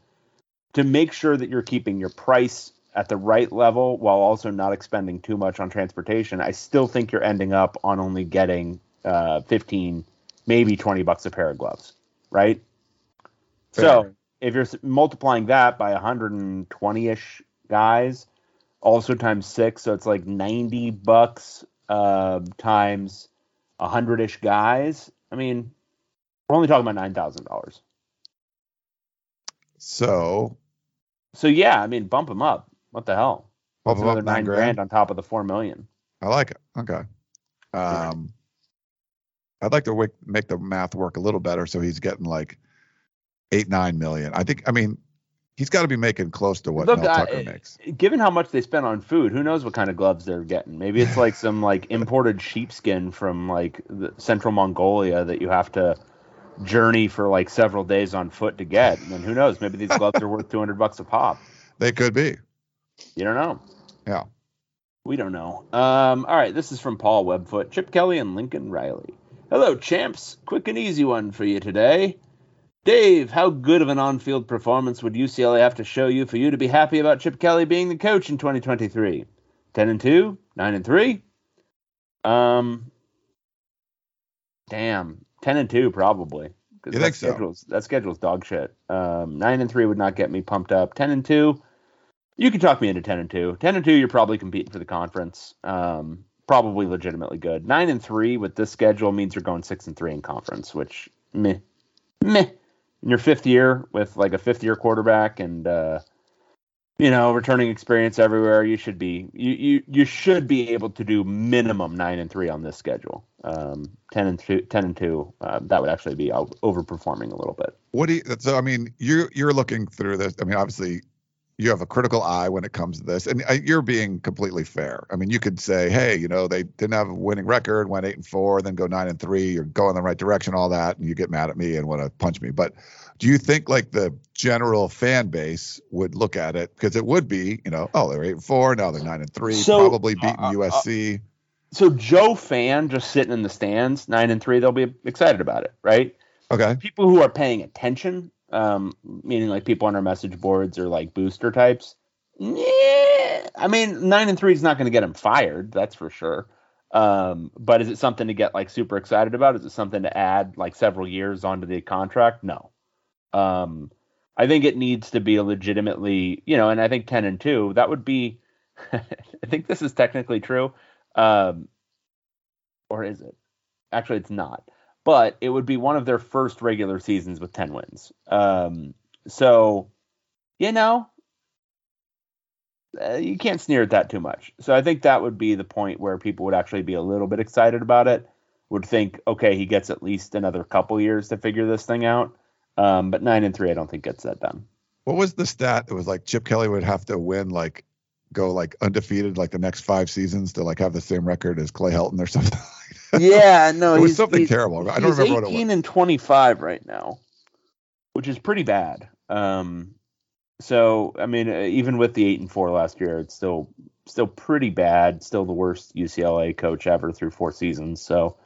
to make sure that you're keeping your price at the right level while also not expending too much on transportation. I still think you're ending up on only getting uh, 15, maybe 20 bucks a pair of gloves, right? So if you're multiplying that by 120 ish guys, also times six, so it's like 90 bucks uh, times 100 ish guys. I mean, we're only talking about $9,000. So So yeah, I mean, bump them up. What the hell? bump That's them up another nine grand on top of the four million. I like it. Okay. Um, I'd like to make the math work a little better, so he's getting like eight, nine million. I think. I mean, he's got to be making close to what Look, Mel I- Tucker makes. Given how much they spend on food, who knows what kind of gloves they're getting? Maybe it's like some like imported sheepskin from like the central Mongolia that you have to journey for like several days on foot to get. And then who knows? Maybe these gloves are worth two hundred bucks a pop. They could be. You don't know. Yeah. We don't know. Um, all right, this is from Paul Webfoot, Chip Kelly, and Lincoln Riley. Hello, champs. Quick and easy one for you today. Dave, how good of an on field performance would UCLA have to show you for you to be happy about Chip Kelly being the coach in 2023? 10 and 2? 9 and 3? Um, damn. 10 and 2, probably. You that think so? schedule's, That schedule's dog shit. Um, 9 and 3 would not get me pumped up. 10 and 2, You can talk me into ten and two. Ten and two, you're probably competing for the conference. Um, probably legitimately good. Nine and three with this schedule means you're going six and three in conference, which meh, meh. In your fifth year with like a fifth year quarterback and uh, you know returning experience everywhere, you should be you you you should be able to do minimum nine and three on this schedule. Um, ten and two, 10 and two, uh, that would actually be overperforming a little bit. What do you? So I mean, you're you're looking through this. I mean, obviously, you have a critical eye when it comes to this, and uh, you're being completely fair. I mean, you could say, hey, you know, they didn't have a winning record, went eight and four, then go nine and three. You're going the right direction, all that, and you get mad at me and want to punch me. But do you think like the general fan base would look at it because it would be, you know, oh, they're eight and four, now they're nine and three, So, probably beating uh, uh, USC. So Joe fan just sitting in the stands, nine and three, they'll be excited about it, right? okay, people who are paying attention, um, meaning like people on our message boards or like booster types, yeah, I mean, nine and three is not going to get him fired, that's for sure. Um, but is it something to get like super excited about? Is it something to add like several years onto the contract? No. Um, I think it needs to be legitimately, you know, and I think ten and two that would be. I think this is technically true, um, or is it? Actually, it's not but it would be one of their first regular seasons with 10 wins. Um, so, you know, uh, you can't sneer at that too much. So I think that would be the point where people would actually be a little bit excited about it. Would think, okay, he gets at least another couple years to figure this thing out. Um, but nine and three, I don't think gets that done. what was the stat? It was like Chip Kelly would have to win like go like undefeated like the next five seasons to like have the same record as Clay Helton or something. Yeah, no, it was something terrible. I don't he's remember what it 18 and 25 right now, which is pretty bad. Um, so I mean, uh, even with the eight and four last year, it's still still pretty bad. Still the worst UCLA coach ever through four seasons. So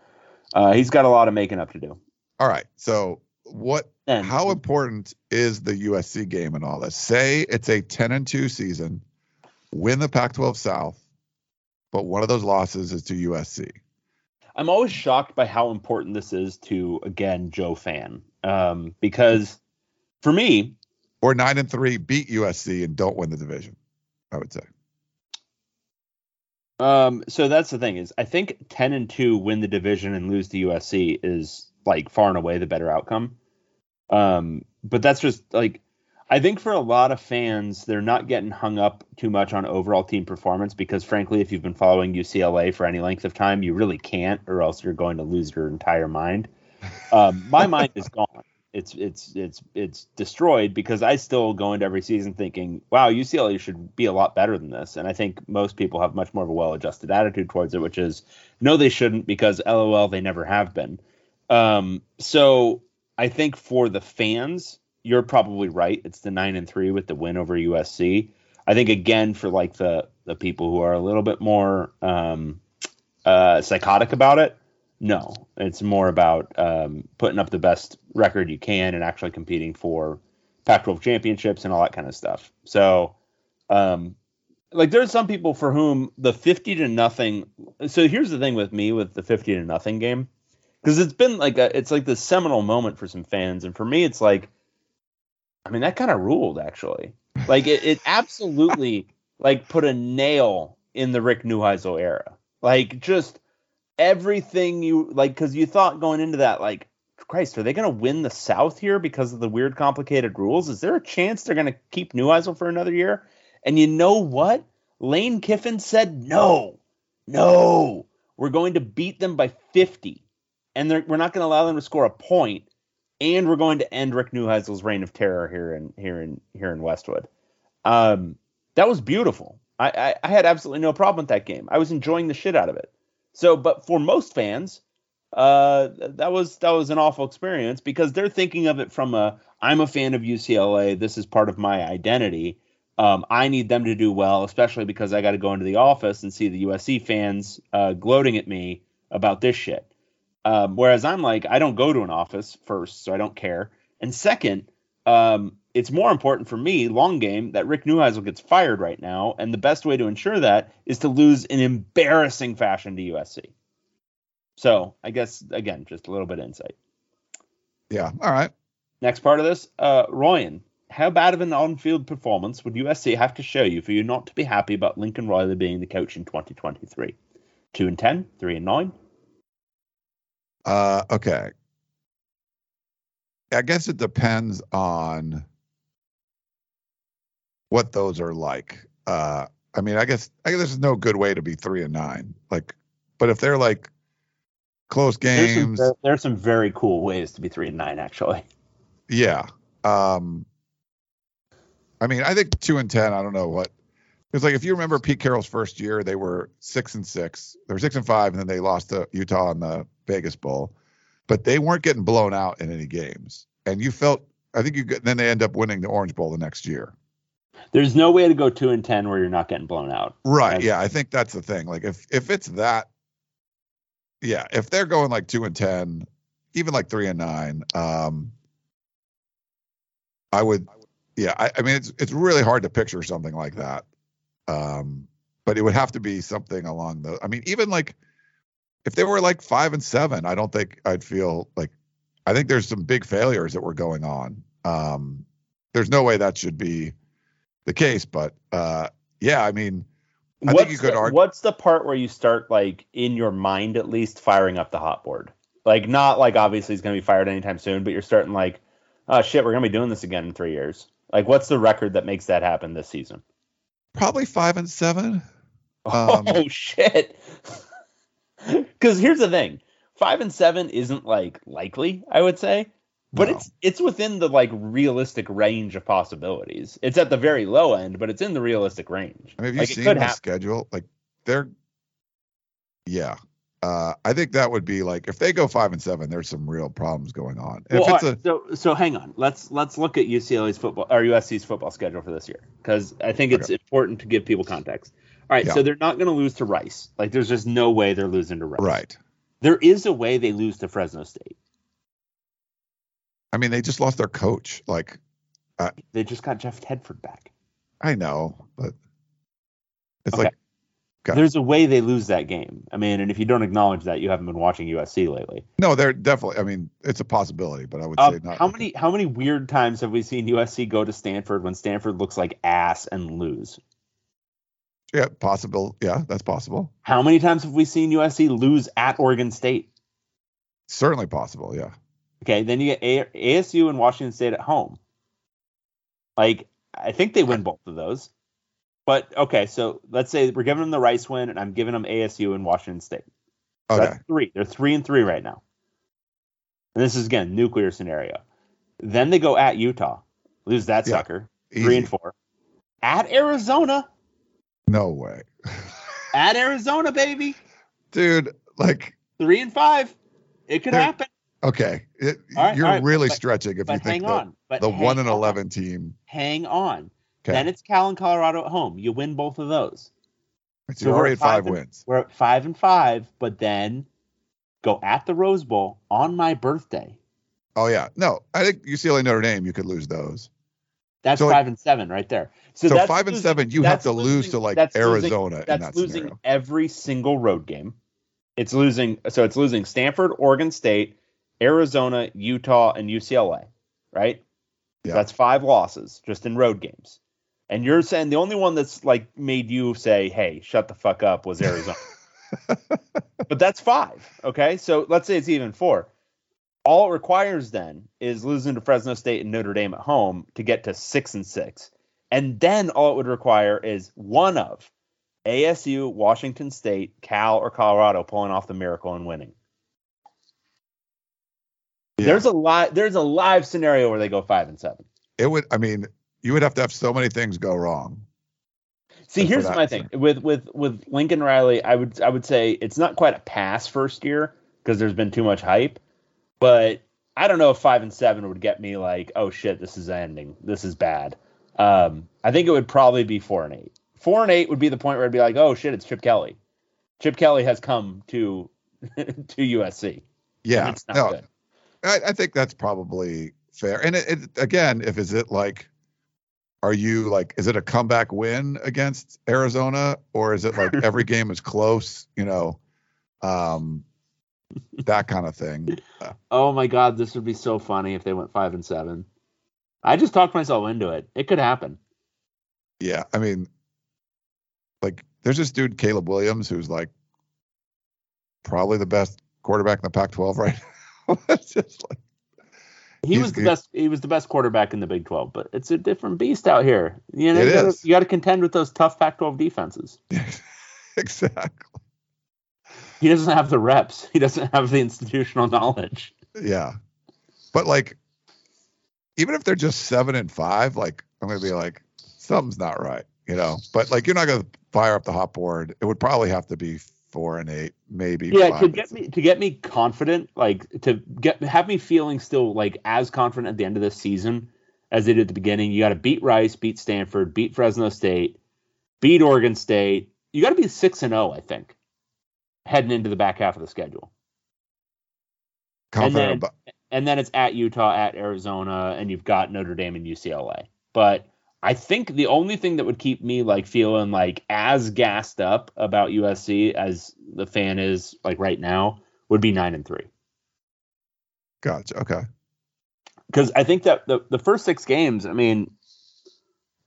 uh, he's got a lot of making up to do. All right. So what And how important is the USC game and all this? Say it's a 10 and 2 season, win the Pac-12 South, but one of those losses is to USC. I'm always shocked by how important this is to again Joe Fan, um, because for me, Or 9 and 3 beat USC and don't win the division. I would say. Um, so that's the thing is I think ten and two win the division and lose to USC is like far and away the better outcome. Um, but that's just like I think for a lot of fans, they're not getting hung up too much on overall team performance because frankly, if you've been following UCLA for any length of time, you really can't, or else you're going to lose your entire mind. Um, my mind is gone. It's it's it's it's destroyed because I still go into every season thinking, wow, UCLA should be a lot better than this. And I think most people have much more of a well-adjusted attitude towards it, which is no, they shouldn't because LOL, they never have been. Um, so I think for the fans, you're probably right. It's the nine and three with the win over USC. I think again for like the the people who are a little bit more um, uh, psychotic about it, no, it's more about um, putting up the best record you can and actually competing for Pac-12 championships and all that kind of stuff. So, um, like, there's some people for whom the 50 to nothing. So here's the thing with me with the 50 to nothing game, because it's been like a, it's like the seminal moment for some fans, and for me, it's like, I mean, that kind of ruled actually. Like, it, it absolutely like put a nail in the Rick Neuheisel era. Like, just everything you like because you thought going into that like christ are they going to win the south here because of the weird complicated rules is there a chance they're going to keep Neuheisel for another year and you know what lane kiffin said no no we're going to beat them by 50 and we're not going to allow them to score a point and we're going to end rick Neuheisel's reign of terror here in here in here in westwood um that was beautiful I, I i had absolutely no problem with that game i was enjoying the shit out of it so, but for most fans, uh, that was that was an awful experience because they're thinking of it from a I'm a fan of UCLA. This is part of my identity. Um, I need them to do well, especially because I got to go into the office and see the USC fans uh, gloating at me about this shit. Um, whereas I'm like, I don't go to an office first, so I don't care. And second, um, it's more important for me, long game, that Rick Neuheisel gets fired right now, and the best way to ensure that is to lose in embarrassing fashion to USC. So I guess again, just a little bit of insight. Yeah. All right. Next part of this, uh, Ryan how bad of an on-field performance would USC have to show you for you not to be happy about Lincoln Riley being the coach in 2023? Two and 10, three and nine. Uh, okay. I guess it depends on what those are like. Uh, I mean, I guess I guess there's no good way to be three and nine. Like, but if they're like close There's some, games, there- there's some very cool ways to be three and nine, actually. yeah. Um, I mean, I think two and ten. I don't know what. It's like if you remember Pete Carroll's first year, they were six and six. They were six and five, and then they lost to Utah in the Vegas Bowl. But they weren't getting blown out in any games, and you felt. I think you. get- Then they end up winning the Orange Bowl the next year. There's no way to go two and ten where you're not getting blown out. Right. That's- Yeah, I think that's the thing. Like if if it's that, yeah, if they're going like two and ten, even like three and nine, um, I would. Yeah, I, I mean it's it's really hard to picture something like that. Um, but it would have to be something along the. I mean, even like if they were like five and seven, I don't think I'd feel like. I think there's some big failures that were going on. Um, there's no way that should be the case, but uh, yeah, I mean. I think what's you could the, argue- What's the part where you start like in your mind at least firing up the hot board? Like not like obviously he's going to be fired anytime soon, but you're starting like, oh shit, we're going to be doing this again in three years. Like what's the record that makes that happen this season? Probably five and seven. Um, oh shit! Because here's the thing: five and seven isn't like likely, I would say, but No. it's it's within the like realistic range of possibilities. It's at the very low end, but it's in the realistic range. I mean, have you like, seen the happen. schedule? Like they're, yeah. Uh, I think that would be like if they go five and seven, there's some real problems going on. If Well, it's all a so so hang on. Let's let's look at UCLA's football or USC's football schedule for this year because I think it's important to give people context. All right, Yeah. so they're not going to lose to Rice. Like, there's just no way they're losing to Rice. right, There is a way they lose to Fresno State. I mean, they just lost their coach. Like They just got Jeff Tedford back. I know, but it's Okay. like Okay. There's a way they lose that game. I mean, and if you don't acknowledge that, you haven't been watching USC lately. no, they're definitely. I mean, it's a possibility, but I would Um, say not. how many how many weird times have we seen USC go to Stanford when Stanford looks like ass and lose? Yeah, possible. Yeah, that's possible. How many times have we seen USC lose at Oregon State? Certainly possible. Yeah. Okay, then you get A- ASU and Washington State at home. Like, I think they win both of those. But okay, so let's say we're giving them the Rice win, and I'm giving them ASU and Washington State. So Okay. That's three. They're three and three right now. And this is again nuclear scenario. Then they go at Utah, lose that Yeah, sucker, Easy. three and four. At Arizona, No way, at Arizona, baby, dude. Like, three and five. It could happen. okay, it, right, you're right, really but- stretching if you think hang the, on. The hang one and on. eleven team. Hang on. Okay, Then it's Cal and Colorado at home. You win both of those. so so we're at five five and- wins. We're at five and five, but then go at the Rose Bowl on my birthday. Oh yeah, no, I think UCLA Notre Dame you could lose those. That's So, like- five and seven right there. So, So, five and losing- seven, you have to lose to like that's losing- Arizona in That's that losing scenario. every single road game. It's losing. So it's losing Stanford, Oregon State, Arizona, Utah, and UCLA. Right. Yeah. That's five losses just in road games. And you're saying the only one that's like made you say, "Hey, shut the fuck up," was Arizona. but that's five. Okay, so let's say it's even four. All it requires then is losing to Fresno State and Notre Dame at home to get to six and six, and then all it would require is one of ASU, Washington State, Cal, or Colorado pulling off the miracle and winning. Yeah. There's a live there's a live scenario where they go five and seven. It would. I mean, you would have to have so many things go wrong. See, here's my thing with with with Lincoln Riley. I would I would say it's not quite a pass first year because there's been too much hype, but I don't know if five and seven would get me like, oh shit, this is ending, this is bad. Um, I think it would probably be four and eight. Four and eight would be the point where I'd be like, oh shit, it's Chip Kelly. Chip Kelly has come to to USC. Yeah. no. I, I think that's probably fair. And it, it again, if is it like, are you like, is it a comeback win against Arizona, or is it like every game is close? You know, um, that kind of thing. Oh my god, this would be so funny if they went five and seven. I just talked myself into it. It could happen. Yeah, I mean, like there's this dude Caleb Williams who's like probably the best quarterback in the Pac-12 right now. it's just like He He's was the good. best. He was the best quarterback in the Big Twelve, but it's a different beast out here. You know, It you gotta, is. you got to contend with those tough Pac-12 defenses. exactly. He doesn't have the reps. He doesn't have the institutional knowledge. Yeah. But like even if they're just 7 and 5, like I'm going to be like something's not right, you know. But like you're not going to fire up the hot board. It would probably have to be 4 and 8, maybe Yeah, to get me to get me confident, like to get have me feeling still like as confident at the end of this season as they did at the beginning. You got to beat Rice, beat Stanford, beat Fresno State, beat Oregon State. You got to be six and zero, I think, heading into the back half of the schedule. confident then- about and then it's at Utah, at Arizona, and you've got Notre Dame and UCLA. But I think the only thing that would keep me like feeling like as gassed up about USC as the fan is like right now would be nine and three. Gotcha. Okay. Because I think that the, the first six games, I mean,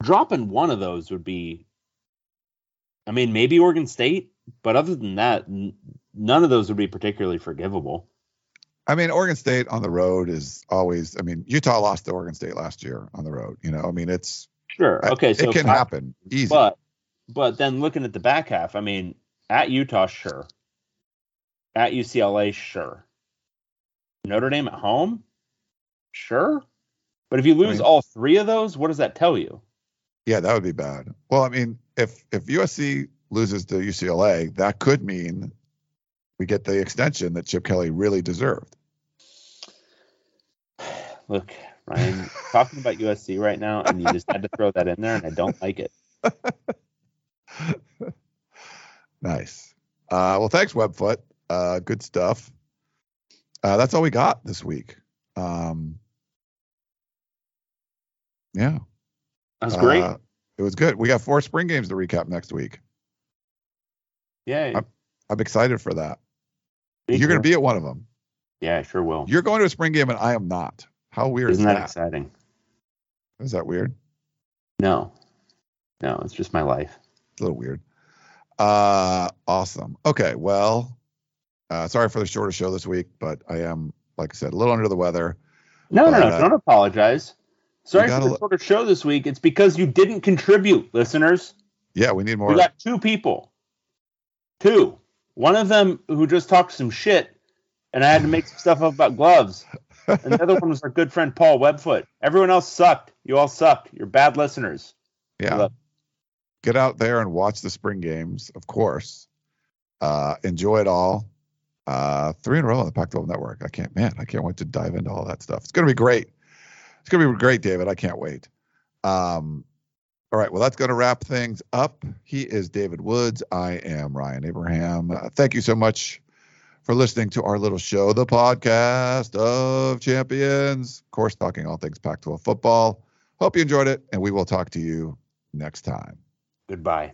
dropping one of those would be, I mean, maybe Oregon State, but other than that, n- none of those would be particularly forgivable. I mean, Oregon State on the road is always. I mean, Utah lost to Oregon State last year on the road. You know, I mean, it's Sure. Okay. So it can five- happen easy. But but then looking at the back half, I mean, at Utah, sure. At UCLA, sure. Notre Dame at home, sure. But if you lose mean- all three of those, what does that tell you? yeah, that would be bad. Well, I mean, if if USC loses to UCLA, that could mean we get the extension that Chip Kelly really deserved. Look, Ryan, talking about USC right now, and you just had to throw that in there, and I don't like it. Nice. Uh, well, thanks, Webfoot. Uh, good stuff. Uh, that's all we got this week. Um, yeah, That's great. Uh, it was good. We got four spring games to recap next week. yeah, I'm- I'm excited for that. me You're going to be at one of them. Yeah, I sure will. You're going to a spring game, and I am not. How weird Isn't is that that? exciting? Is that weird? No, no, it's just my life. It's a little weird. Uh, awesome. Okay, well, uh, sorry for the shorter show this week, but I am, like I said, a little under the weather. No, no, But, no. uh, Don't apologize. Sorry for the shorter show this week. It's because you didn't contribute, listeners. Yeah, we need more. We got two people. Two. One of them who just talked some shit, and I had to make some stuff up about gloves. And the other one was our good friend Paul Webfoot. Everyone else sucked. You all sucked. You're bad listeners. yeah, get out there and watch the spring games, of course. Uh, enjoy it all. Uh, three in a row on the Pac-12 Network. I can't, man, I can't wait to dive into all that stuff. It's gonna be great. It's gonna be great, David. I can't wait. Um, all right, well, that's going to wrap things up. He is David Woods. I am Ryan Abraham. Uh, thank you so much for listening to our little show, the podcast of champions. Of course, talking all things Pac 12 football. Hope you enjoyed it, and we will talk to you next time. Goodbye.